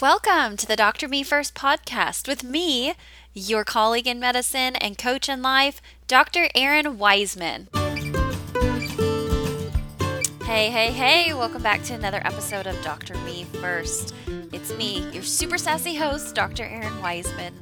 Welcome to the Dr. Me First podcast with me, your colleague in medicine and coach in life, Dr. Erin Wiseman. Hey, hey, hey, welcome back to another episode of Dr. Me First. It's me, your super sassy host, Dr. Erin Wiseman,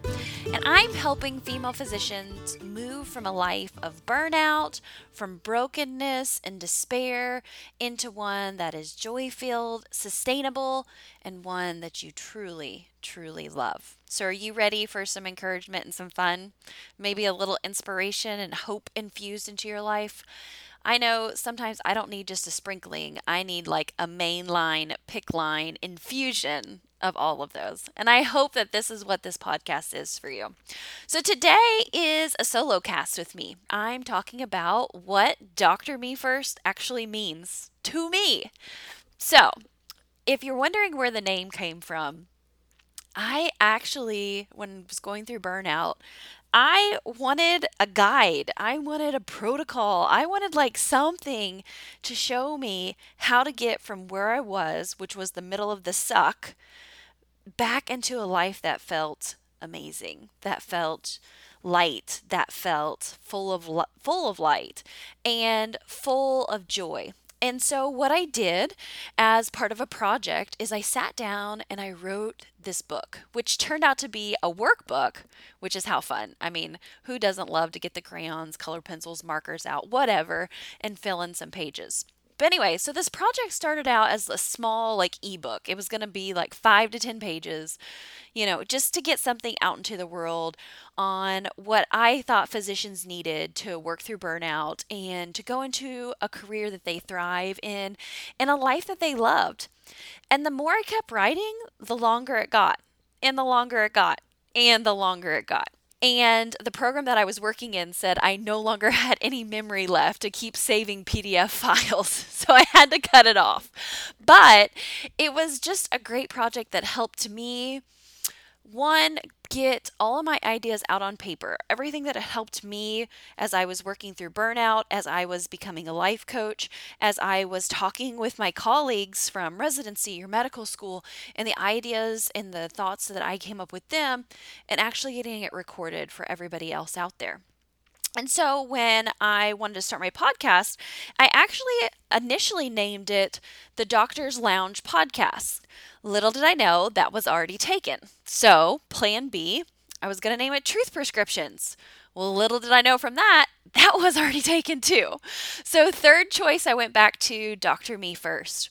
and I'm helping female physicians move from a life of burnout, from brokenness and despair, into one that is joy filled, sustainable, and one that you truly, truly love. So, are you ready for some encouragement and some fun? Maybe a little inspiration and hope infused into your life? I know sometimes I don't need just a sprinkling. I need like a mainline, PICC line infusion of all of those. And I hope that this is what this podcast is for you. So today is a solo cast with me. I'm talking about what Dr. Me First actually means to me. So, if you're wondering where the name came from, I actually, when I was going through burnout, I wanted a guide. I wanted a protocol. I wanted like something to show me how to get from where I was, which was the middle of the suck, back into a life that felt amazing, that felt light, that felt full of full of light and full of joy. And so, what I did as part of a project is I sat down and I wrote this book, which turned out to be a workbook, which is how fun. I mean, who doesn't love to get the crayons, color pencils, markers out, whatever, and fill in some pages? But anyway, so this project started out as a small like ebook. It was going to be like 5 to 10 pages, you know, just to get something out into the world on what I thought physicians needed to work through burnout and to go into a career that they thrive in and a life that they loved. And the more I kept writing, the longer it got. And the longer it got. And the longer it got. And the program that I was working in said I no longer had any memory left to keep saving PDF files. So I had to cut it off. But it was just a great project that helped me one, get all of my ideas out on paper. Everything that helped me as I was working through burnout, as I was becoming a life coach, as I was talking with my colleagues from residency or medical school, and the ideas and the thoughts that I came up with them, and actually getting it recorded for everybody else out there. And so when I wanted to start my podcast, I actually initially named it the Doctor's Lounge Podcast. Little did I know that was already taken. So, plan B, I was going to name it Truth Prescriptions. Well, little did I know from that, that was already taken too. So, third choice, I went back to Dr. Me First.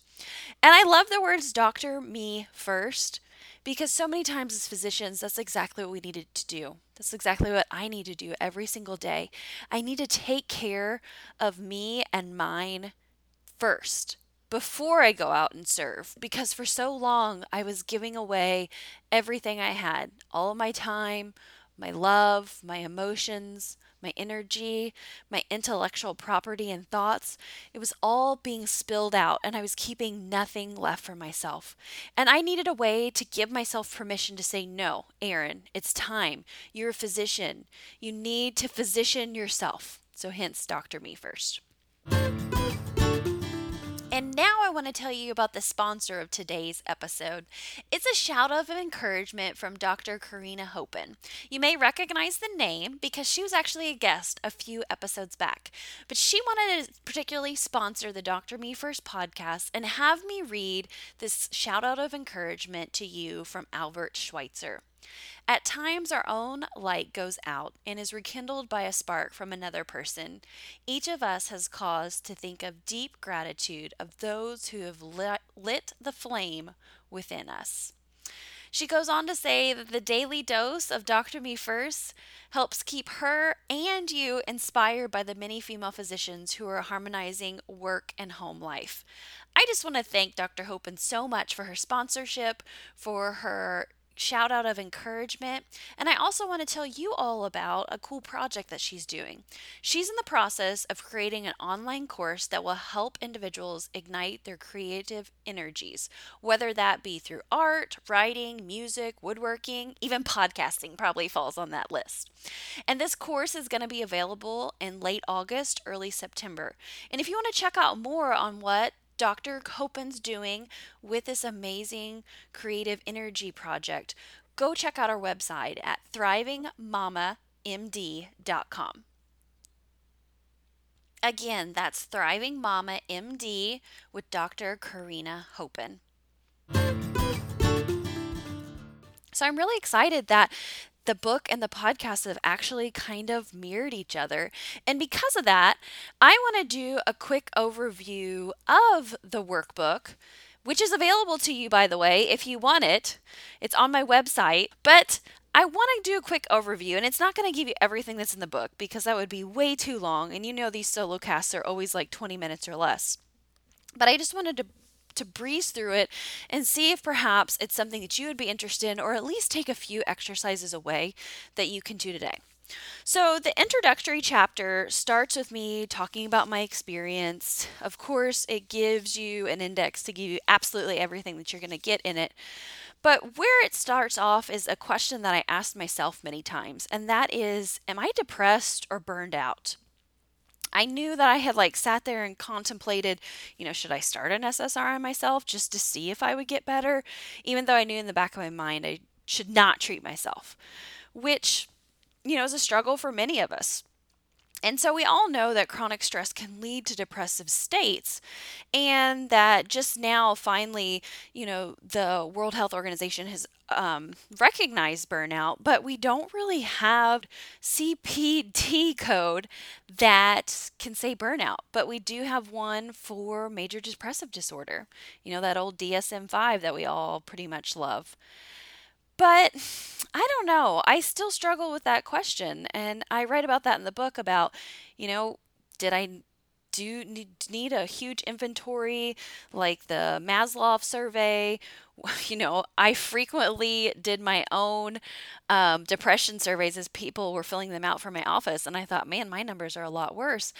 And I love the words Dr. Me First because so many times as physicians, that's exactly what we needed to do. That's exactly what I need to do every single day. I need to take care of me and mine first before I go out and serve because for so long I was giving away everything I had all of my time, my love, my emotions, my energy, my intellectual property and thoughts. It was all being spilled out, and I was keeping nothing left for myself. And I needed a way to give myself permission to say, No, Erin, it's time. You're a physician. You need to physician yourself. So, hence, Dr. Me first. And now I want to tell you about the sponsor of today's episode. It's a shout out of encouragement from Dr. Karina Hopen. You may recognize the name because she was actually a guest a few episodes back, but she wanted to particularly sponsor the Dr. Me First podcast and have me read this shout out of encouragement to you from Albert Schweitzer. At times, our own light goes out and is rekindled by a spark from another person. Each of us has cause to think of deep gratitude of those who have lit the flame within us. She goes on to say that the daily dose of Dr. Me First helps keep her and you inspired by the many female physicians who are harmonizing work and home life. I just want to thank Dr. Hopen so much for her sponsorship, for her shout out of encouragement. And I also want to tell you all about a cool project that she's doing. She's in the process of creating an online course that will help individuals ignite their creative energies, whether that be through art, writing, music, woodworking, even podcasting probably falls on that list. And this course is going to be available in late August, early September. And if you want to check out more on what Dr. Hopen's doing with this amazing creative energy project, go check out our website at thrivingmamamd.com. Again, that's Thriving Mama MD with Dr. Karina Hopen. So I'm really excited that the book and the podcast have actually kind of mirrored each other. And because of that, I want to do a quick overview of the workbook, which is available to you, by the way, if you want it. It's on my website. But I want to do a quick overview, and it's not going to give you everything that's in the book because that would be way too long. And you know, these solo casts are always like 20 minutes or less. But I just wanted to to breeze through it and see if perhaps it's something that you would be interested in, or at least take a few exercises away that you can do today. So, the introductory chapter starts with me talking about my experience. Of course, it gives you an index to give you absolutely everything that you're going to get in it. But where it starts off is a question that I asked myself many times, and that is Am I depressed or burned out? I knew that I had like sat there and contemplated, you know, should I start an SSRI myself just to see if I would get better, even though I knew in the back of my mind I should not treat myself, which, you know, is a struggle for many of us. And so we all know that chronic stress can lead to depressive states, and that just now, finally, you know, the World Health Organization has um, recognized burnout, but we don't really have CPT code that can say burnout. But we do have one for major depressive disorder, you know, that old DSM 5 that we all pretty much love. But I don't know. I still struggle with that question. And I write about that in the book about, you know, did I do need a huge inventory like the Maslach survey? You know, I frequently did my own um, depression surveys as people were filling them out for my office. And I thought, man, my numbers are a lot worse.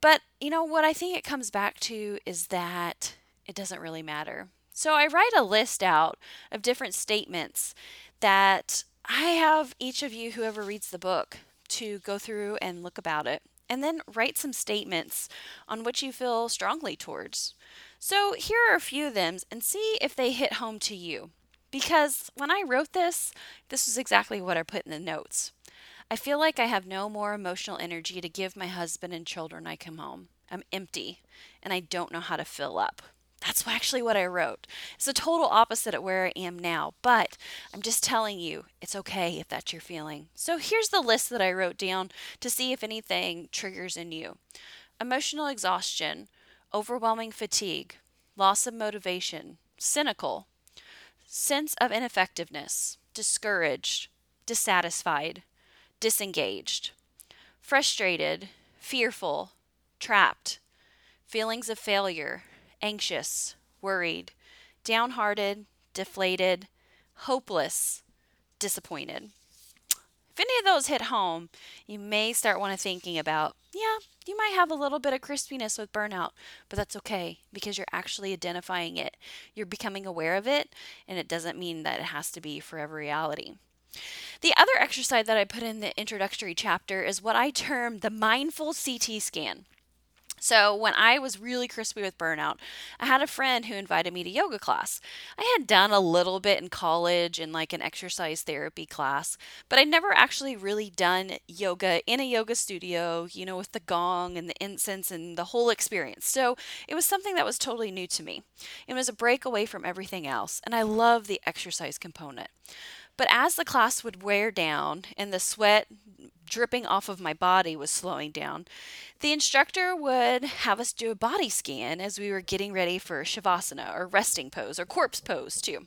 But, you know, what I think it comes back to is that it doesn't really matter. So I write a list out of different statements that I have each of you, whoever reads the book, to go through and look about it. And then write some statements on which you feel strongly towards. So here are a few of them and see if they hit home to you. Because when I wrote this, this was exactly what I put in the notes. I feel like I have no more emotional energy to give my husband and children I come home. I'm empty and I don't know how to fill up. That's actually what I wrote. It's a total opposite of where I am now, but I'm just telling you, it's okay if that's your feeling. So here's the list that I wrote down to see if anything triggers in you emotional exhaustion, overwhelming fatigue, loss of motivation, cynical, sense of ineffectiveness, discouraged, dissatisfied, disengaged, frustrated, fearful, trapped, feelings of failure anxious, worried, downhearted, deflated, hopeless, disappointed. If any of those hit home, you may start want to thinking about, yeah, you might have a little bit of crispiness with burnout, but that's okay because you're actually identifying it. You're becoming aware of it, and it doesn't mean that it has to be forever reality. The other exercise that I put in the introductory chapter is what I term the mindful CT scan. So, when I was really crispy with burnout, I had a friend who invited me to yoga class. I had done a little bit in college in like an exercise therapy class, but I'd never actually really done yoga in a yoga studio, you know, with the gong and the incense and the whole experience. So, it was something that was totally new to me. It was a break away from everything else, and I love the exercise component. But as the class would wear down and the sweat dripping off of my body was slowing down, the instructor would have us do a body scan as we were getting ready for Shavasana or resting pose or corpse pose, too.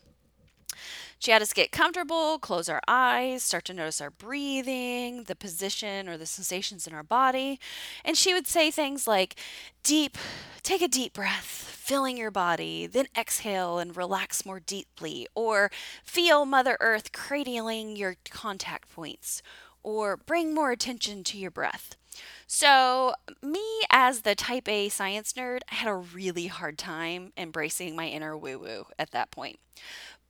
She had us get comfortable, close our eyes, start to notice our breathing, the position or the sensations in our body. And she would say things like, deep, take a deep breath, filling your body, then exhale and relax more deeply. Or feel Mother Earth cradling your contact points or bring more attention to your breath. So, me as the type A science nerd, I had a really hard time embracing my inner woo woo at that point.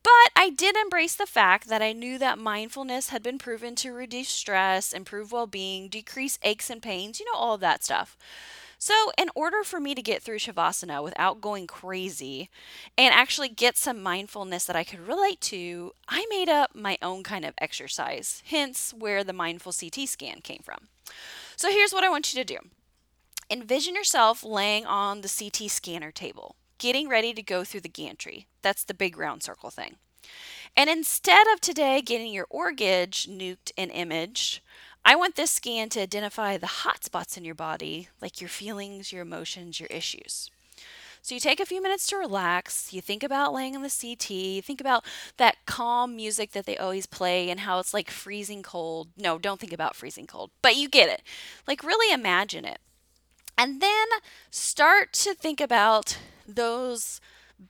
But I did embrace the fact that I knew that mindfulness had been proven to reduce stress, improve well being, decrease aches and pains, you know, all of that stuff. So, in order for me to get through Shavasana without going crazy and actually get some mindfulness that I could relate to, I made up my own kind of exercise, hence where the mindful CT scan came from. So, here's what I want you to do envision yourself laying on the CT scanner table, getting ready to go through the gantry. That's the big round circle thing. And instead of today getting your OR gauge nuked and imaged, I want this scan to identify the hot spots in your body, like your feelings, your emotions, your issues. So you take a few minutes to relax. You think about laying on the CT. You think about that calm music that they always play and how it's like freezing cold. No, don't think about freezing cold, but you get it. Like really imagine it. And then start to think about those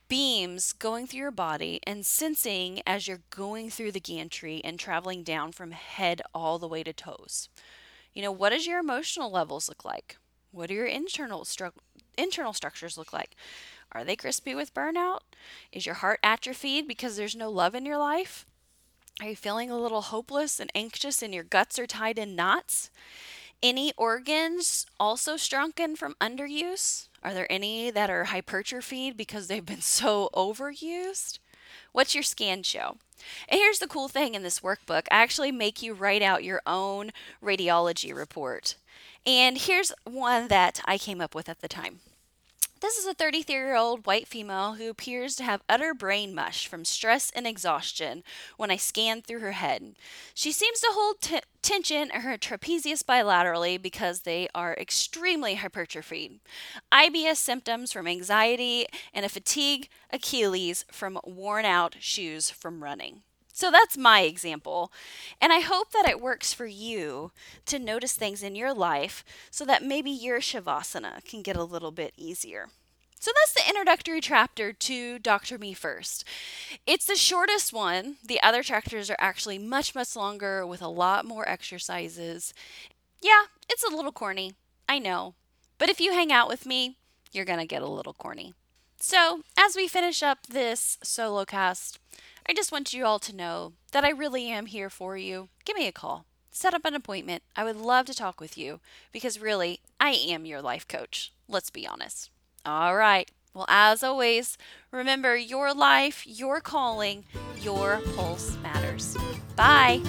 beams going through your body and sensing as you're going through the gantry and traveling down from head all the way to toes. You know, what does your emotional levels look like? What do your internal stru- internal structures look like? Are they crispy with burnout? Is your heart atrophied because there's no love in your life? Are you feeling a little hopeless and anxious and your guts are tied in knots? Any organs also shrunken from underuse? Are there any that are hypertrophied because they've been so overused? What's your scan show? And here's the cool thing in this workbook I actually make you write out your own radiology report. And here's one that I came up with at the time. This is a 33 year old white female who appears to have utter brain mush from stress and exhaustion when I scan through her head. She seems to hold t- tension in her trapezius bilaterally because they are extremely hypertrophied. IBS symptoms from anxiety and a fatigue Achilles from worn out shoes from running. So that's my example. And I hope that it works for you to notice things in your life so that maybe your Shavasana can get a little bit easier. So that's the introductory chapter to Dr. Me First. It's the shortest one. The other chapters are actually much, much longer with a lot more exercises. Yeah, it's a little corny. I know. But if you hang out with me, you're going to get a little corny. So, as we finish up this solo cast, I just want you all to know that I really am here for you. Give me a call. Set up an appointment. I would love to talk with you because really, I am your life coach. Let's be honest. All right. Well, as always, remember your life, your calling, your pulse matters. Bye.